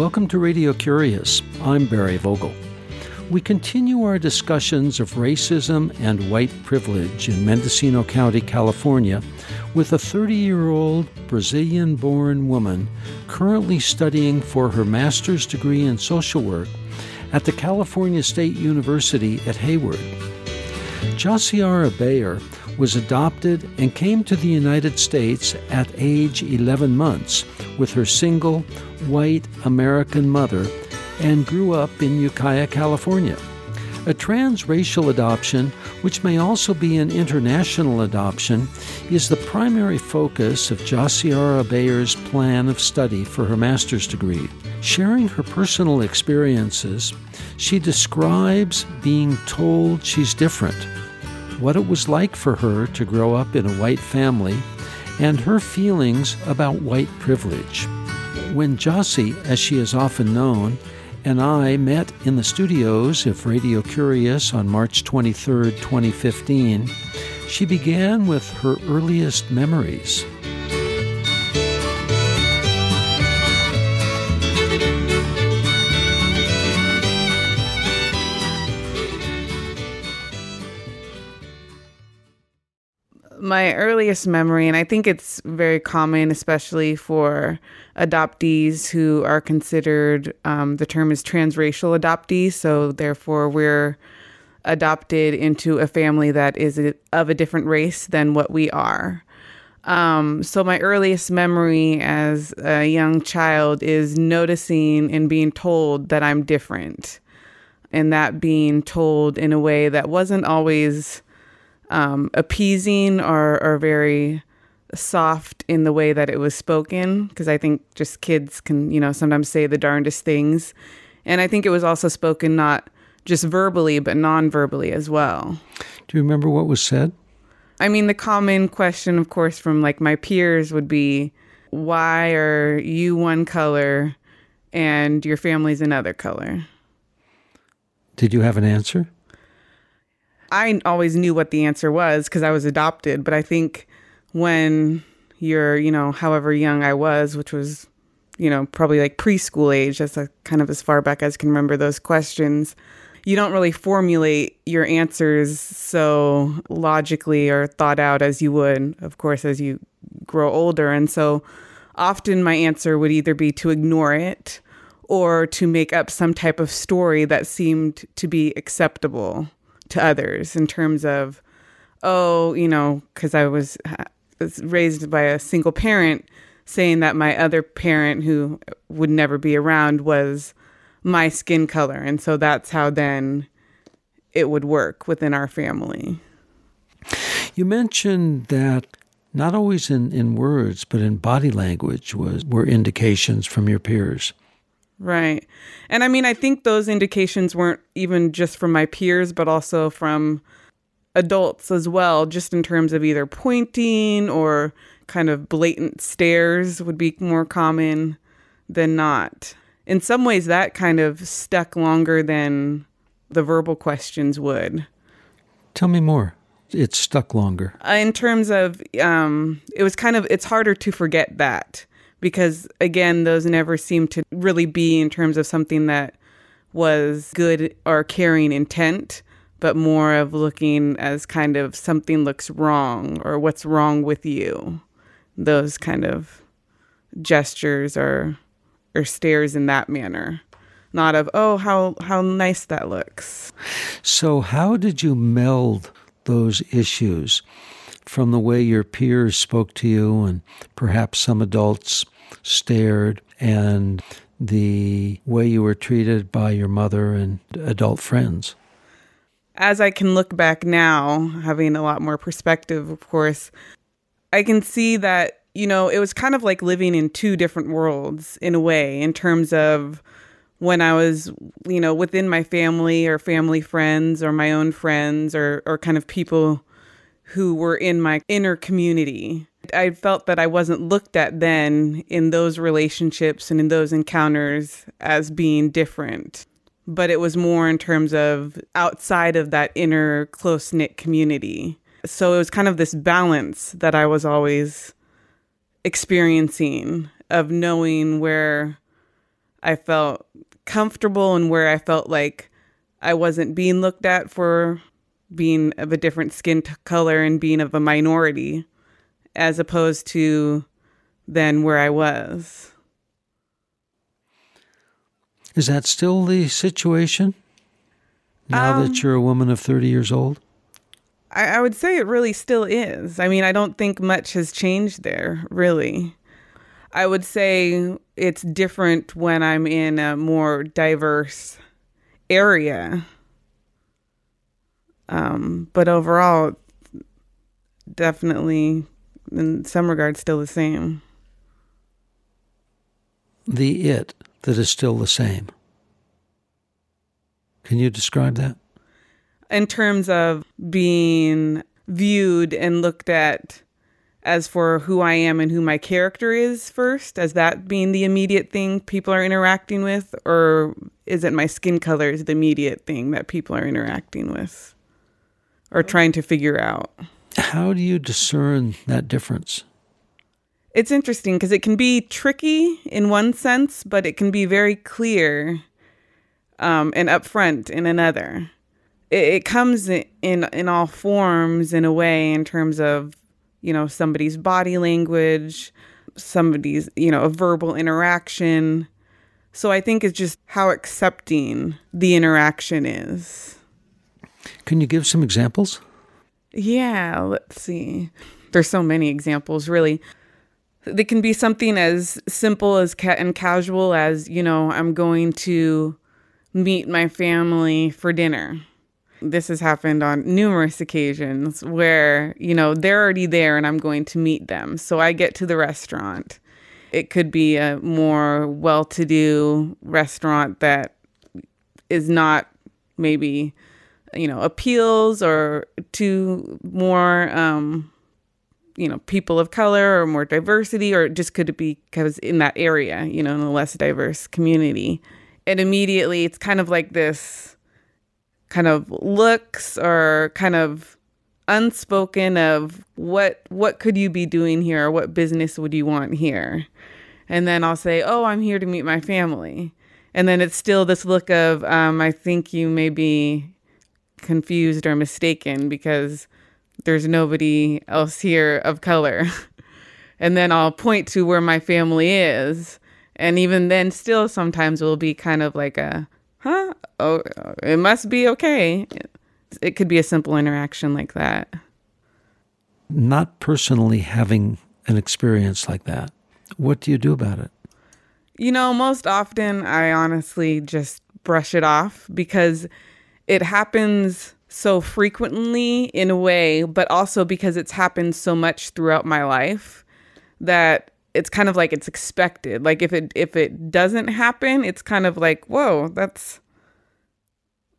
Welcome to Radio Curious. I'm Barry Vogel. We continue our discussions of racism and white privilege in Mendocino County, California, with a 30 year old Brazilian born woman currently studying for her master's degree in social work at the California State University at Hayward. Jaciara Bayer was adopted and came to the United States at age 11 months with her single, white American mother and grew up in Ukiah, California. A transracial adoption, which may also be an international adoption, is the primary focus of Jaciara Bayer's plan of study for her master's degree. Sharing her personal experiences, she describes being told she's different, what it was like for her to grow up in a white family, and her feelings about white privilege. When Jossie, as she is often known, and I met in the studios of Radio Curious on March 23, 2015, she began with her earliest memories. My earliest memory, and I think it's very common, especially for adoptees who are considered, um, the term is transracial adoptees. So, therefore, we're adopted into a family that is of a different race than what we are. Um, so, my earliest memory as a young child is noticing and being told that I'm different, and that being told in a way that wasn't always um, appeasing or, or very soft in the way that it was spoken because I think just kids can, you know, sometimes say the darndest things. And I think it was also spoken not just verbally, but non verbally as well. Do you remember what was said? I mean, the common question, of course, from like my peers would be, why are you one color and your family's another color? Did you have an answer? I always knew what the answer was because I was adopted. But I think when you're, you know, however young I was, which was, you know, probably like preschool age, that's kind of as far back as I can remember those questions. You don't really formulate your answers so logically or thought out as you would, of course, as you grow older. And so often my answer would either be to ignore it or to make up some type of story that seemed to be acceptable to others in terms of, oh, you know, because I was, uh, was raised by a single parent, saying that my other parent who would never be around was my skin color. And so that's how then it would work within our family. You mentioned that not always in, in words, but in body language was were indications from your peers. Right. And I mean, I think those indications weren't even just from my peers, but also from adults as well, just in terms of either pointing or kind of blatant stares would be more common than not. In some ways, that kind of stuck longer than the verbal questions would. Tell me more. It stuck longer. Uh, in terms of, um, it was kind of, it's harder to forget that because again those never seem to really be in terms of something that was good or caring intent but more of looking as kind of something looks wrong or what's wrong with you. Those kind of gestures or or stares in that manner. Not of oh how how nice that looks. So how did you meld those issues from the way your peers spoke to you and perhaps some adults stared and the way you were treated by your mother and adult friends? As I can look back now, having a lot more perspective, of course, I can see that, you know, it was kind of like living in two different worlds in a way, in terms of when I was, you know, within my family or family friends or my own friends or, or kind of people who were in my inner community. I felt that I wasn't looked at then in those relationships and in those encounters as being different. But it was more in terms of outside of that inner close knit community. So it was kind of this balance that I was always experiencing of knowing where I felt comfortable and where I felt like I wasn't being looked at for being of a different skin t- color and being of a minority as opposed to then where I was. Is that still the situation now um, that you're a woman of 30 years old? I, I would say it really still is. I mean, I don't think much has changed there, really. I would say it's different when I'm in a more diverse area. Um, but overall, definitely in some regards still the same. The it that is still the same. Can you describe that? In terms of being viewed and looked at as for who I am and who my character is first, as that being the immediate thing people are interacting with, or is it my skin color is the immediate thing that people are interacting with or trying to figure out? How do you discern that difference? It's interesting because it can be tricky in one sense, but it can be very clear um, and upfront in another. It, it comes in, in in all forms in a way in terms of you know somebody's body language, somebody's you know a verbal interaction. So I think it's just how accepting the interaction is. Can you give some examples? Yeah, let's see. There's so many examples, really. They can be something as simple as ca- and casual as, you know, I'm going to meet my family for dinner. This has happened on numerous occasions where, you know, they're already there and I'm going to meet them. So I get to the restaurant. It could be a more well to do restaurant that is not maybe you know appeals or to more um you know people of color or more diversity or just could it be because in that area you know in a less diverse community. And immediately it's kind of like this kind of looks or kind of unspoken of what what could you be doing here? Or what business would you want here? And then i'll say oh i'm here to meet my family. And then it's still this look of um, i think you may be confused or mistaken because there's nobody else here of color. and then I'll point to where my family is. And even then, still sometimes will be kind of like a, huh? Oh, it must be okay. It could be a simple interaction like that. Not personally having an experience like that, what do you do about it? You know, most often I honestly just brush it off because it happens so frequently in a way, but also because it's happened so much throughout my life that it's kind of like it's expected. Like if it if it doesn't happen, it's kind of like, whoa, that's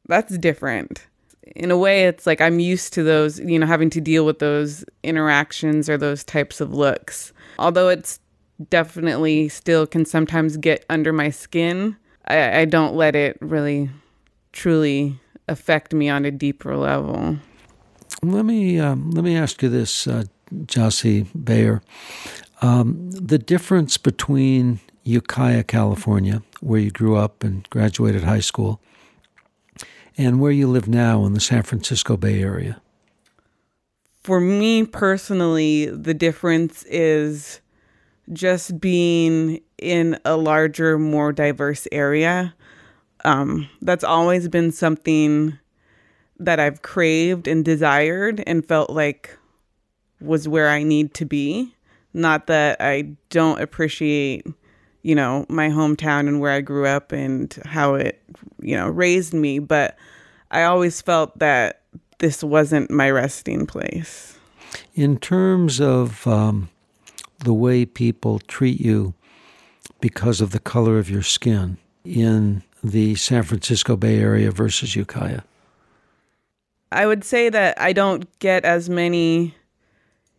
that's different. In a way, it's like I'm used to those, you know, having to deal with those interactions or those types of looks. Although it's definitely still can sometimes get under my skin, I, I don't let it really truly affect me on a deeper level. Let me um, let me ask you this, uh, Josie Bayer. Um, the difference between Ukiah, California, where you grew up and graduated high school, and where you live now in the San Francisco Bay Area. For me personally, the difference is just being in a larger, more diverse area. Um, that's always been something that I've craved and desired and felt like was where I need to be. Not that I don't appreciate, you know, my hometown and where I grew up and how it, you know, raised me, but I always felt that this wasn't my resting place. In terms of um, the way people treat you because of the color of your skin in the San Francisco Bay Area versus Ukiah? I would say that I don't get as many,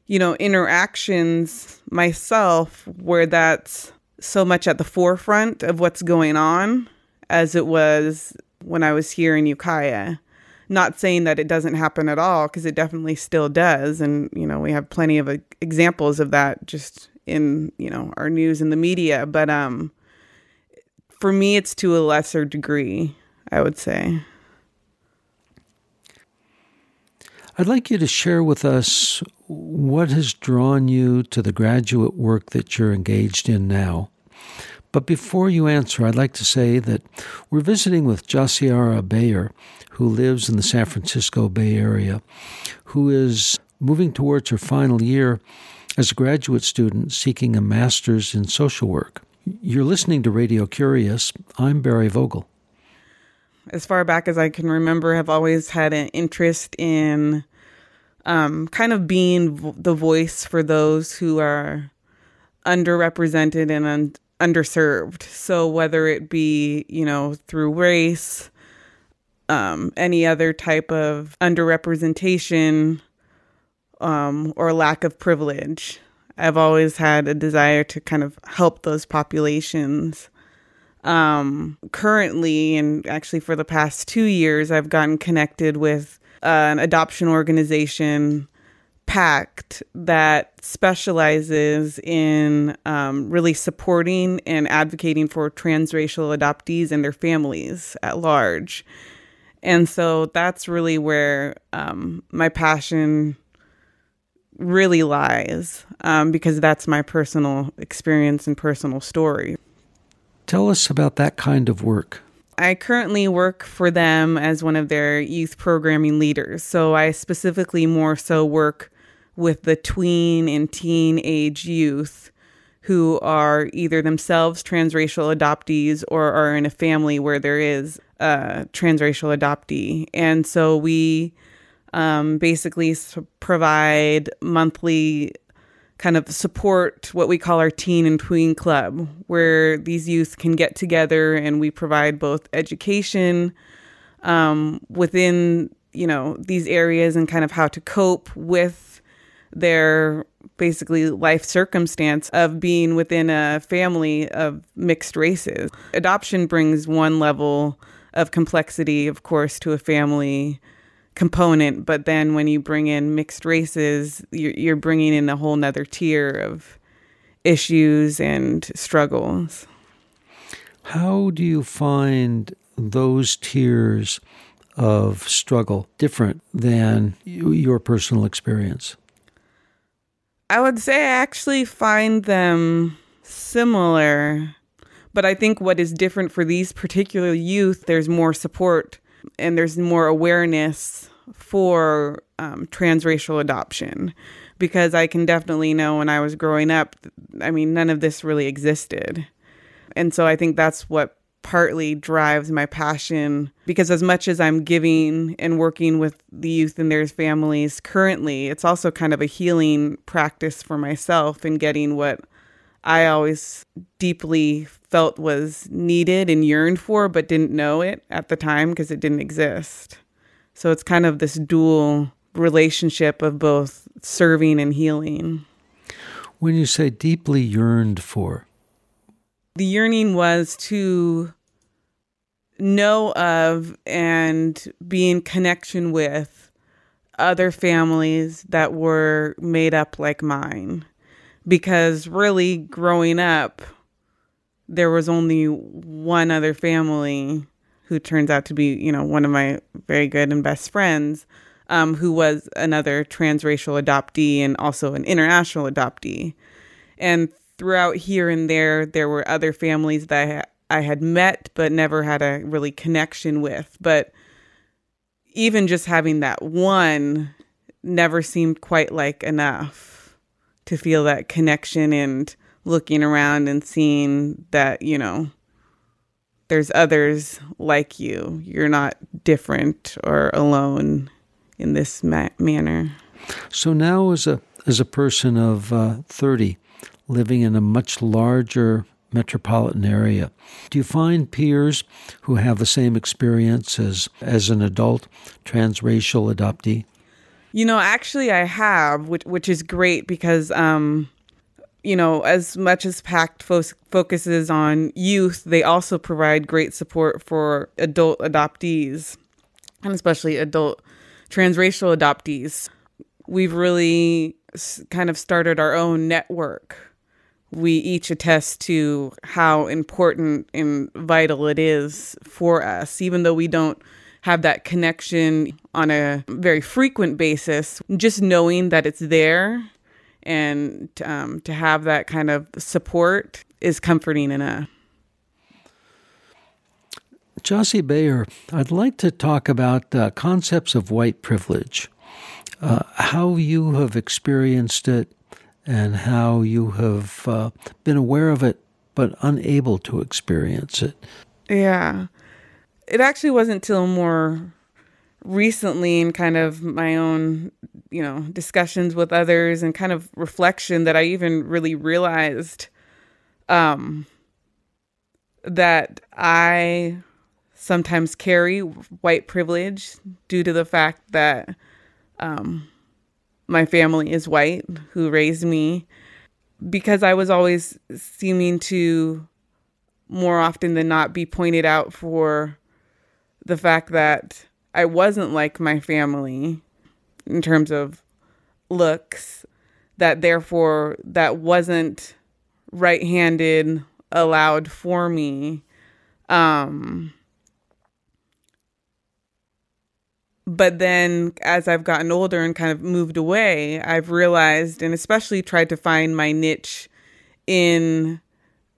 you know, interactions myself where that's so much at the forefront of what's going on as it was when I was here in Ukiah. Not saying that it doesn't happen at all, because it definitely still does. And, you know, we have plenty of examples of that just in, you know, our news and the media. But um, for me, it's to a lesser degree, I would say. I'd like you to share with us what has drawn you to the graduate work that you're engaged in now. But before you answer, I'd like to say that we're visiting with Jaciara Bayer, who lives in the San Francisco Bay Area, who is moving towards her final year as a graduate student seeking a master's in social work. You're listening to Radio Curious. I'm Barry Vogel as far back as I can remember, I've always had an interest in um, kind of being the voice for those who are underrepresented and un- underserved. So whether it be, you know, through race, um, any other type of underrepresentation, um, or lack of privilege, I've always had a desire to kind of help those populations um, currently, and actually for the past two years, I've gotten connected with uh, an adoption organization, PACT, that specializes in um, really supporting and advocating for transracial adoptees and their families at large. And so that's really where um, my passion really lies um, because that's my personal experience and personal story. Tell us about that kind of work. I currently work for them as one of their youth programming leaders. So I specifically more so work with the tween and teen age youth who are either themselves transracial adoptees or are in a family where there is a transracial adoptee. And so we um, basically provide monthly kind of support what we call our teen and tween club, where these youth can get together and we provide both education um, within you know these areas and kind of how to cope with their basically life circumstance of being within a family of mixed races. Adoption brings one level of complexity, of course, to a family component but then when you bring in mixed races you're, you're bringing in a whole nother tier of issues and struggles. How do you find those tiers of struggle different than your personal experience? I would say i actually find them similar but i think what is different for these particular youth there's more support and there's more awareness for um, transracial adoption because I can definitely know when I was growing up, I mean, none of this really existed. And so I think that's what partly drives my passion because as much as I'm giving and working with the youth and their families currently, it's also kind of a healing practice for myself in getting what I always deeply felt was needed and yearned for, but didn't know it at the time because it didn't exist. So it's kind of this dual relationship of both serving and healing. When you say deeply yearned for, the yearning was to know of and be in connection with other families that were made up like mine. Because really, growing up, there was only one other family who turns out to be, you know, one of my very good and best friends, um, who was another transracial adoptee and also an international adoptee. And throughout here and there, there were other families that I, I had met but never had a really connection with. But even just having that one never seemed quite like enough to feel that connection and looking around and seeing that, you know, there's others like you. You're not different or alone in this ma- manner. So now, as a as a person of uh, thirty, living in a much larger metropolitan area, do you find peers who have the same experience as as an adult transracial adoptee? You know, actually, I have, which which is great because um, you know, as much as PACT fo- focuses on youth, they also provide great support for adult adoptees and especially adult transracial adoptees. We've really kind of started our own network we each attest to how important and vital it is for us, even though we don't have that connection on a very frequent basis. Just knowing that it's there and um, to have that kind of support is comforting enough. Josie Bayer, I'd like to talk about uh, concepts of white privilege, uh, how you have experienced it, and how you have uh, been aware of it but unable to experience it. Yeah. It actually wasn't till more recently in kind of my own, you know, discussions with others and kind of reflection that I even really realized um that I sometimes carry white privilege due to the fact that um, my family is white who raised me because I was always seeming to more often than not be pointed out for the fact that I wasn't like my family in terms of looks, that therefore that wasn't right handed allowed for me. Um, but then as I've gotten older and kind of moved away, I've realized and especially tried to find my niche in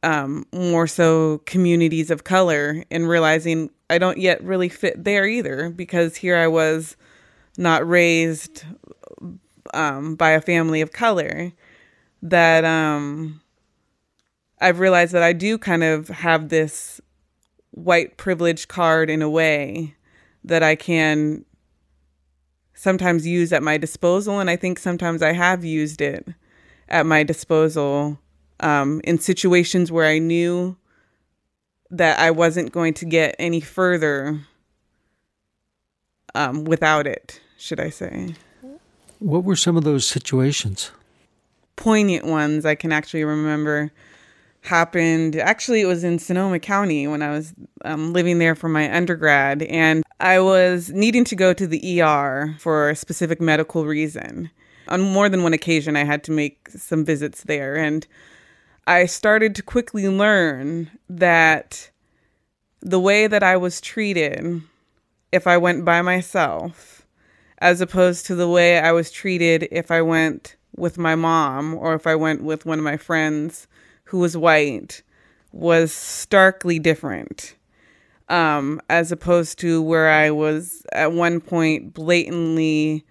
um, more so communities of color and realizing I don't yet really fit there either because here I was not raised um, by a family of color that um, I've realized that I do kind of have this white privilege card in a way that I can sometimes use at my disposal. And I think sometimes I have used it at my disposal um, in situations where I knew that I wasn't going to get any further um, without it, should I say. What were some of those situations? Poignant ones I can actually remember happened. Actually, it was in Sonoma County when I was um, living there for my undergrad, and I was needing to go to the ER for a specific medical reason. On more than one occasion, I had to make some visits there, and I started to quickly learn that the way that I was treated if I went by myself, as opposed to the way I was treated if I went with my mom or if I went with one of my friends who was white was starkly different um, as opposed to where I was at one point blatantly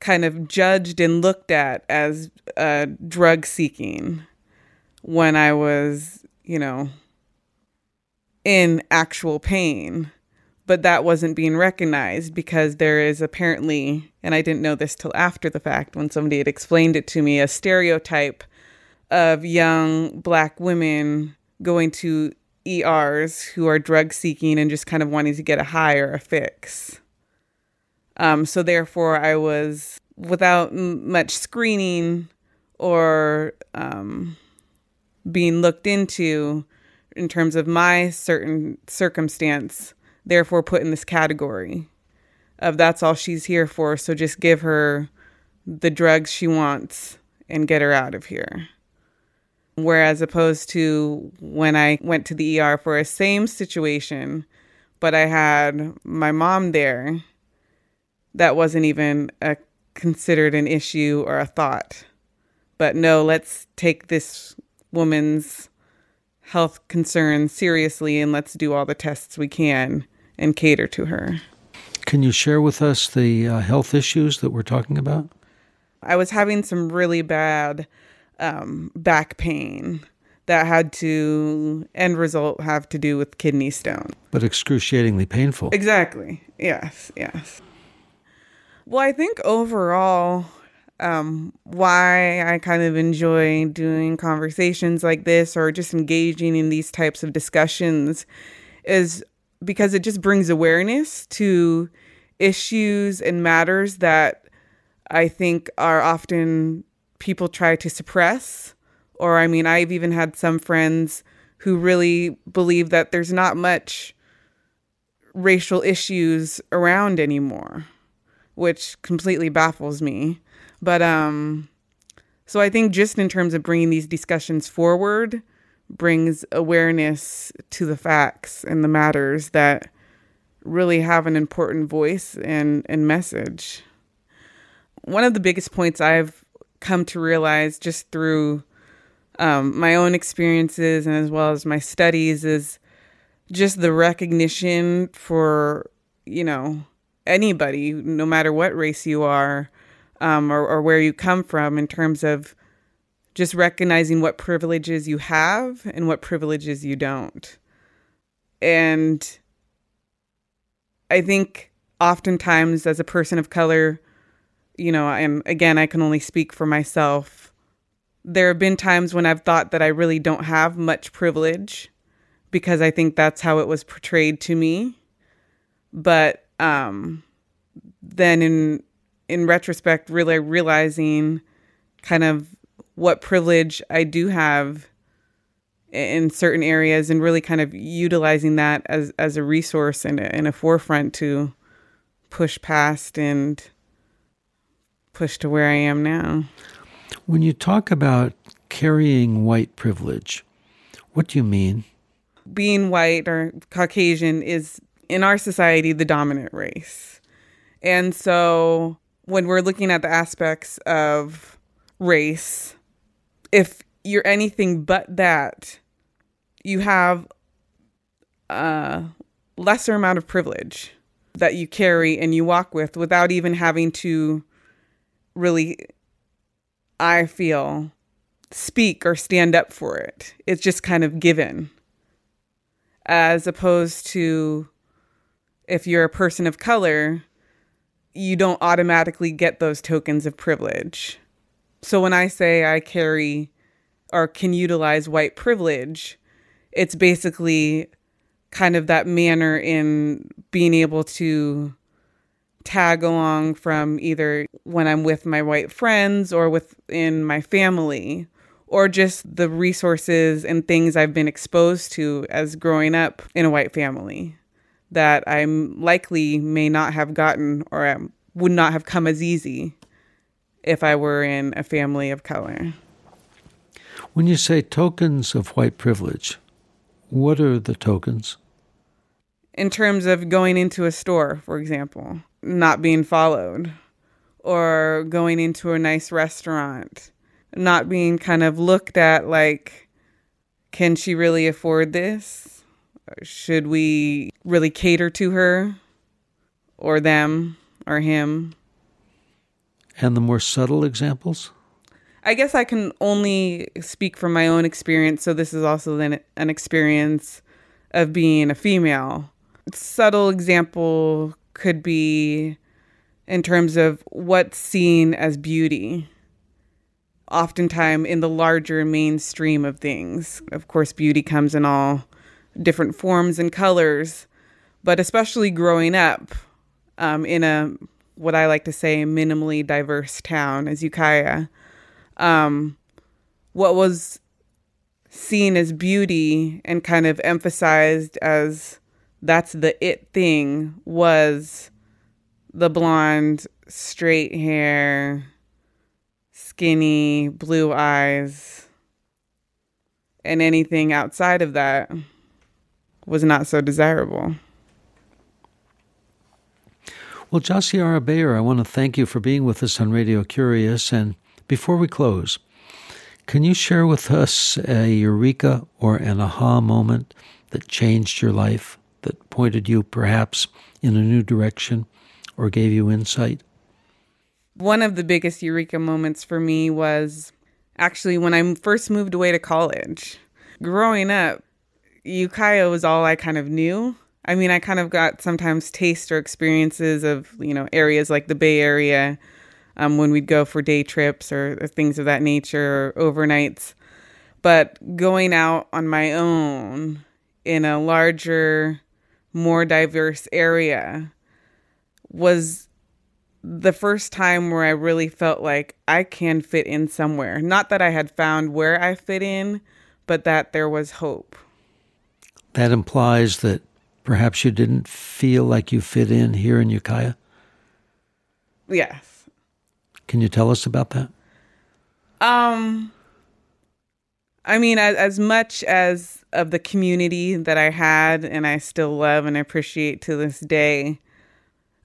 kind of judged and looked at as uh, drug seeking when I was, you know, in actual pain. But that wasn't being recognized because there is apparently, and I didn't know this till after the fact when somebody had explained it to me, a stereotype of young black women going to ERs who are drug seeking and just kind of wanting to get a high or a fix. Um, so therefore, I was without much screening or um, being looked into in terms of my certain circumstance, therefore put in this category of that's all she's here for. So just give her the drugs she wants and get her out of here. Whereas opposed to when I went to the ER for a same situation, but I had my mom there, that wasn't even a, considered an issue or a thought. But no, let's take this woman's health concerns seriously and let's do all the tests we can and cater to her. Can you share with us the uh, health issues that we're talking about? I was having some really bad um, back pain that had to end result have to do with kidney stone. But excruciatingly painful. Exactly. Yes. Yes. Well, I think overall, um, why I kind of enjoy doing conversations like this or just engaging in these types of discussions is because it just brings awareness to issues and matters that I think are often people try to suppress. Or, I mean, I've even had some friends who really believe that there's not much racial issues around anymore, which completely baffles me. But, um, So I think just in terms of bringing these discussions forward brings awareness to the facts and the matters that really have an important voice and, and message. One of the biggest points I've come to realize just through um, my own experiences and as well as my studies is just the recognition for, you know, anybody, no matter what race you are um, or, or where you come from, in terms of just recognizing what privileges you have and what privileges you don't. And I think oftentimes, as a person of color, you know, and again, I can only speak for myself. There have been times when I've thought that I really don't have much privilege because I think that's how it was portrayed to me. But um, then in in retrospect, really realizing kind of what privilege I do have in certain areas and really kind of utilizing that as as a resource and a, and a forefront to push past and push to where I am now. When you talk about carrying white privilege, what do you mean? Being white or Caucasian is in our society the dominant race. And so when we're looking at the aspects of race, if you're anything but that, you have a lesser amount of privilege that you carry and you walk with without even having to really, I feel, speak or stand up for it. It's just kind of given. As opposed to if you're a person of color, you don't automatically get those tokens of privilege. So when I say I carry or can utilize white privilege, it's basically kind of that manner in being able to tag along from either when I'm with my white friends or within my family or just the resources and things I've been exposed to as growing up in a white family that I'm likely may not have gotten or would not have come as easy if I were in a family of color. When you say tokens of white privilege, what are the tokens? In terms of going into a store, for example, not being followed, or going into a nice restaurant, not being kind of looked at like, can she really afford this? Should we really cater to her or them or him? And the more subtle examples? I guess I can only speak from my own experience. So this is also then an experience of being a female. Subtle example could be in terms of what's seen as beauty. Oftentimes in the larger mainstream of things. Of course, beauty comes in all different forms and colors, but especially growing up um, in a what I like to say minimally diverse town as Ukiah um, what was seen as beauty and kind of emphasized as that's the it thing was the blonde, straight hair, skinny, blue eyes. And anything outside of that was not so desirable. Well, Jaciara Bayer, I want to thank you for being with us on Radio Curious and before we close, can you share with us a eureka or an aha moment that changed your life, that pointed you perhaps in a new direction or gave you insight? One of the biggest eureka moments for me was actually when I first moved away to college. Growing up, Ukiah was all I kind of knew. I mean, I kind of got sometimes taste or experiences of, you know, areas like the Bay Area um, when we'd go for day trips or, or things of that nature or overnights. But going out on my own in a larger, more diverse area was the first time where I really felt like I can fit in somewhere. Not that I had found where I fit in, but that there was hope. That implies that perhaps you didn't feel like you fit in here in Ukiah? Yes. Can you tell us about that? Um, I mean, as, as much as of the community that I had and I still love and appreciate to this day,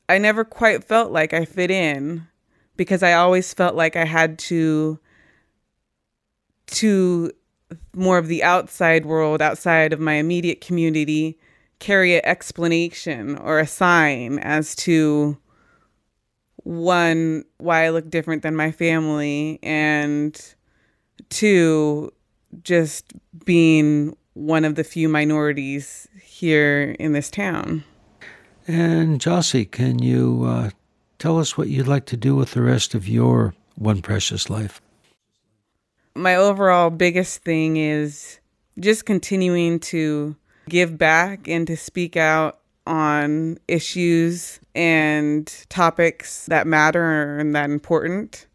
I never quite felt like I fit in because I always felt like I had to to more of the outside world, outside of my immediate community, carry an explanation or a sign as to one, why I look different than my family, and two, just being one of the few minorities here in this town. And Jossie, can you uh, tell us what you'd like to do with the rest of your one precious life? My overall biggest thing is just continuing to give back and to speak out on issues and topics that matter and that important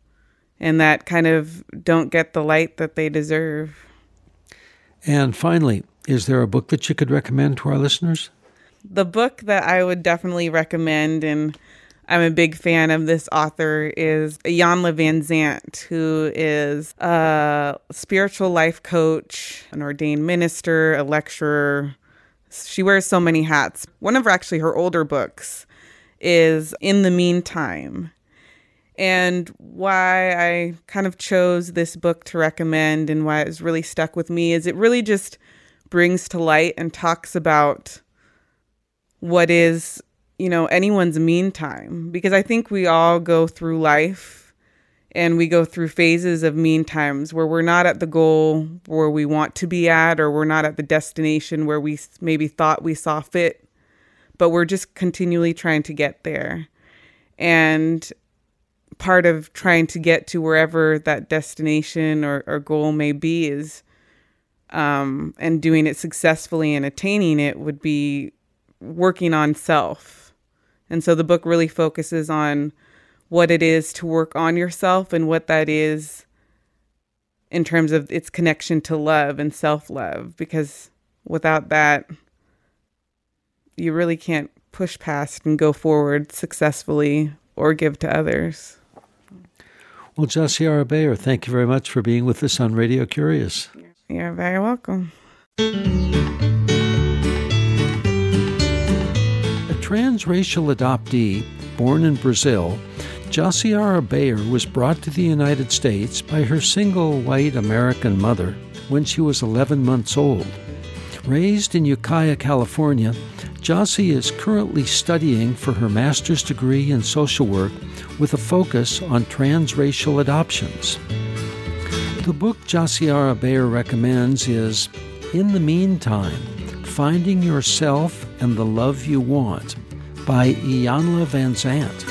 and that kind of don't get the light that they deserve. And finally, is there a book that you could recommend to our listeners? The book that I would definitely recommend, and I'm a big fan of this author, is Iyanla Vanzant, who is a spiritual life coach, an ordained minister, a lecturer. She wears so many hats. One of her, actually her older books is In the Meantime. And why I kind of chose this book to recommend and why it's really stuck with me is it really just brings to light and talks about what is, you know, anyone's meantime. Because I think we all go through life and we go through phases of mean times where we're not at the goal where we want to be at, or we're not at the destination where we maybe thought we saw fit, but we're just continually trying to get there. And part of trying to get to wherever that destination or, or goal may be is um, and doing it successfully and attaining it would be working on self. And so the book really focuses on what it is to work on yourself and what that is in terms of its connection to love and self love. Because without that, you really can't push past and go forward successfully or give to others. Well, Josiara Bayer, thank you very much for being with us on Radio Curious. You're very welcome. Transracial adoptee born in Brazil, Josiara Bayer was brought to the United States by her single white American mother when she was 11 months old. Raised in Ukiah, California, Jossie is currently studying for her master's degree in social work with a focus on transracial adoptions. The book Josiara Bayer recommends is In the Meantime Finding Yourself and the Love You Want by Iyanla Vanzant.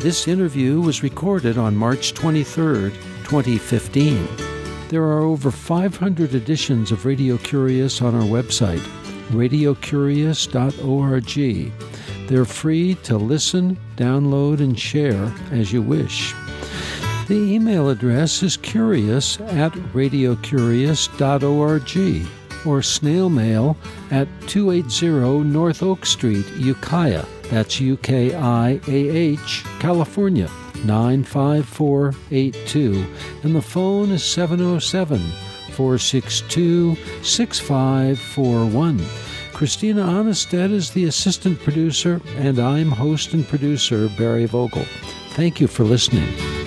This interview was recorded on March 23, 2015. There are over 500 editions of Radio Curious on our website, radiocurious.org. They're free to listen, download, and share as you wish. The email address is curious at radiocurious.org or snail mail at 280 North Oak Street, Ukiah. That's U K I A H, California, 95482. And the phone is 707 462 6541. Christina Onnested is the assistant producer, and I'm host and producer Barry Vogel. Thank you for listening.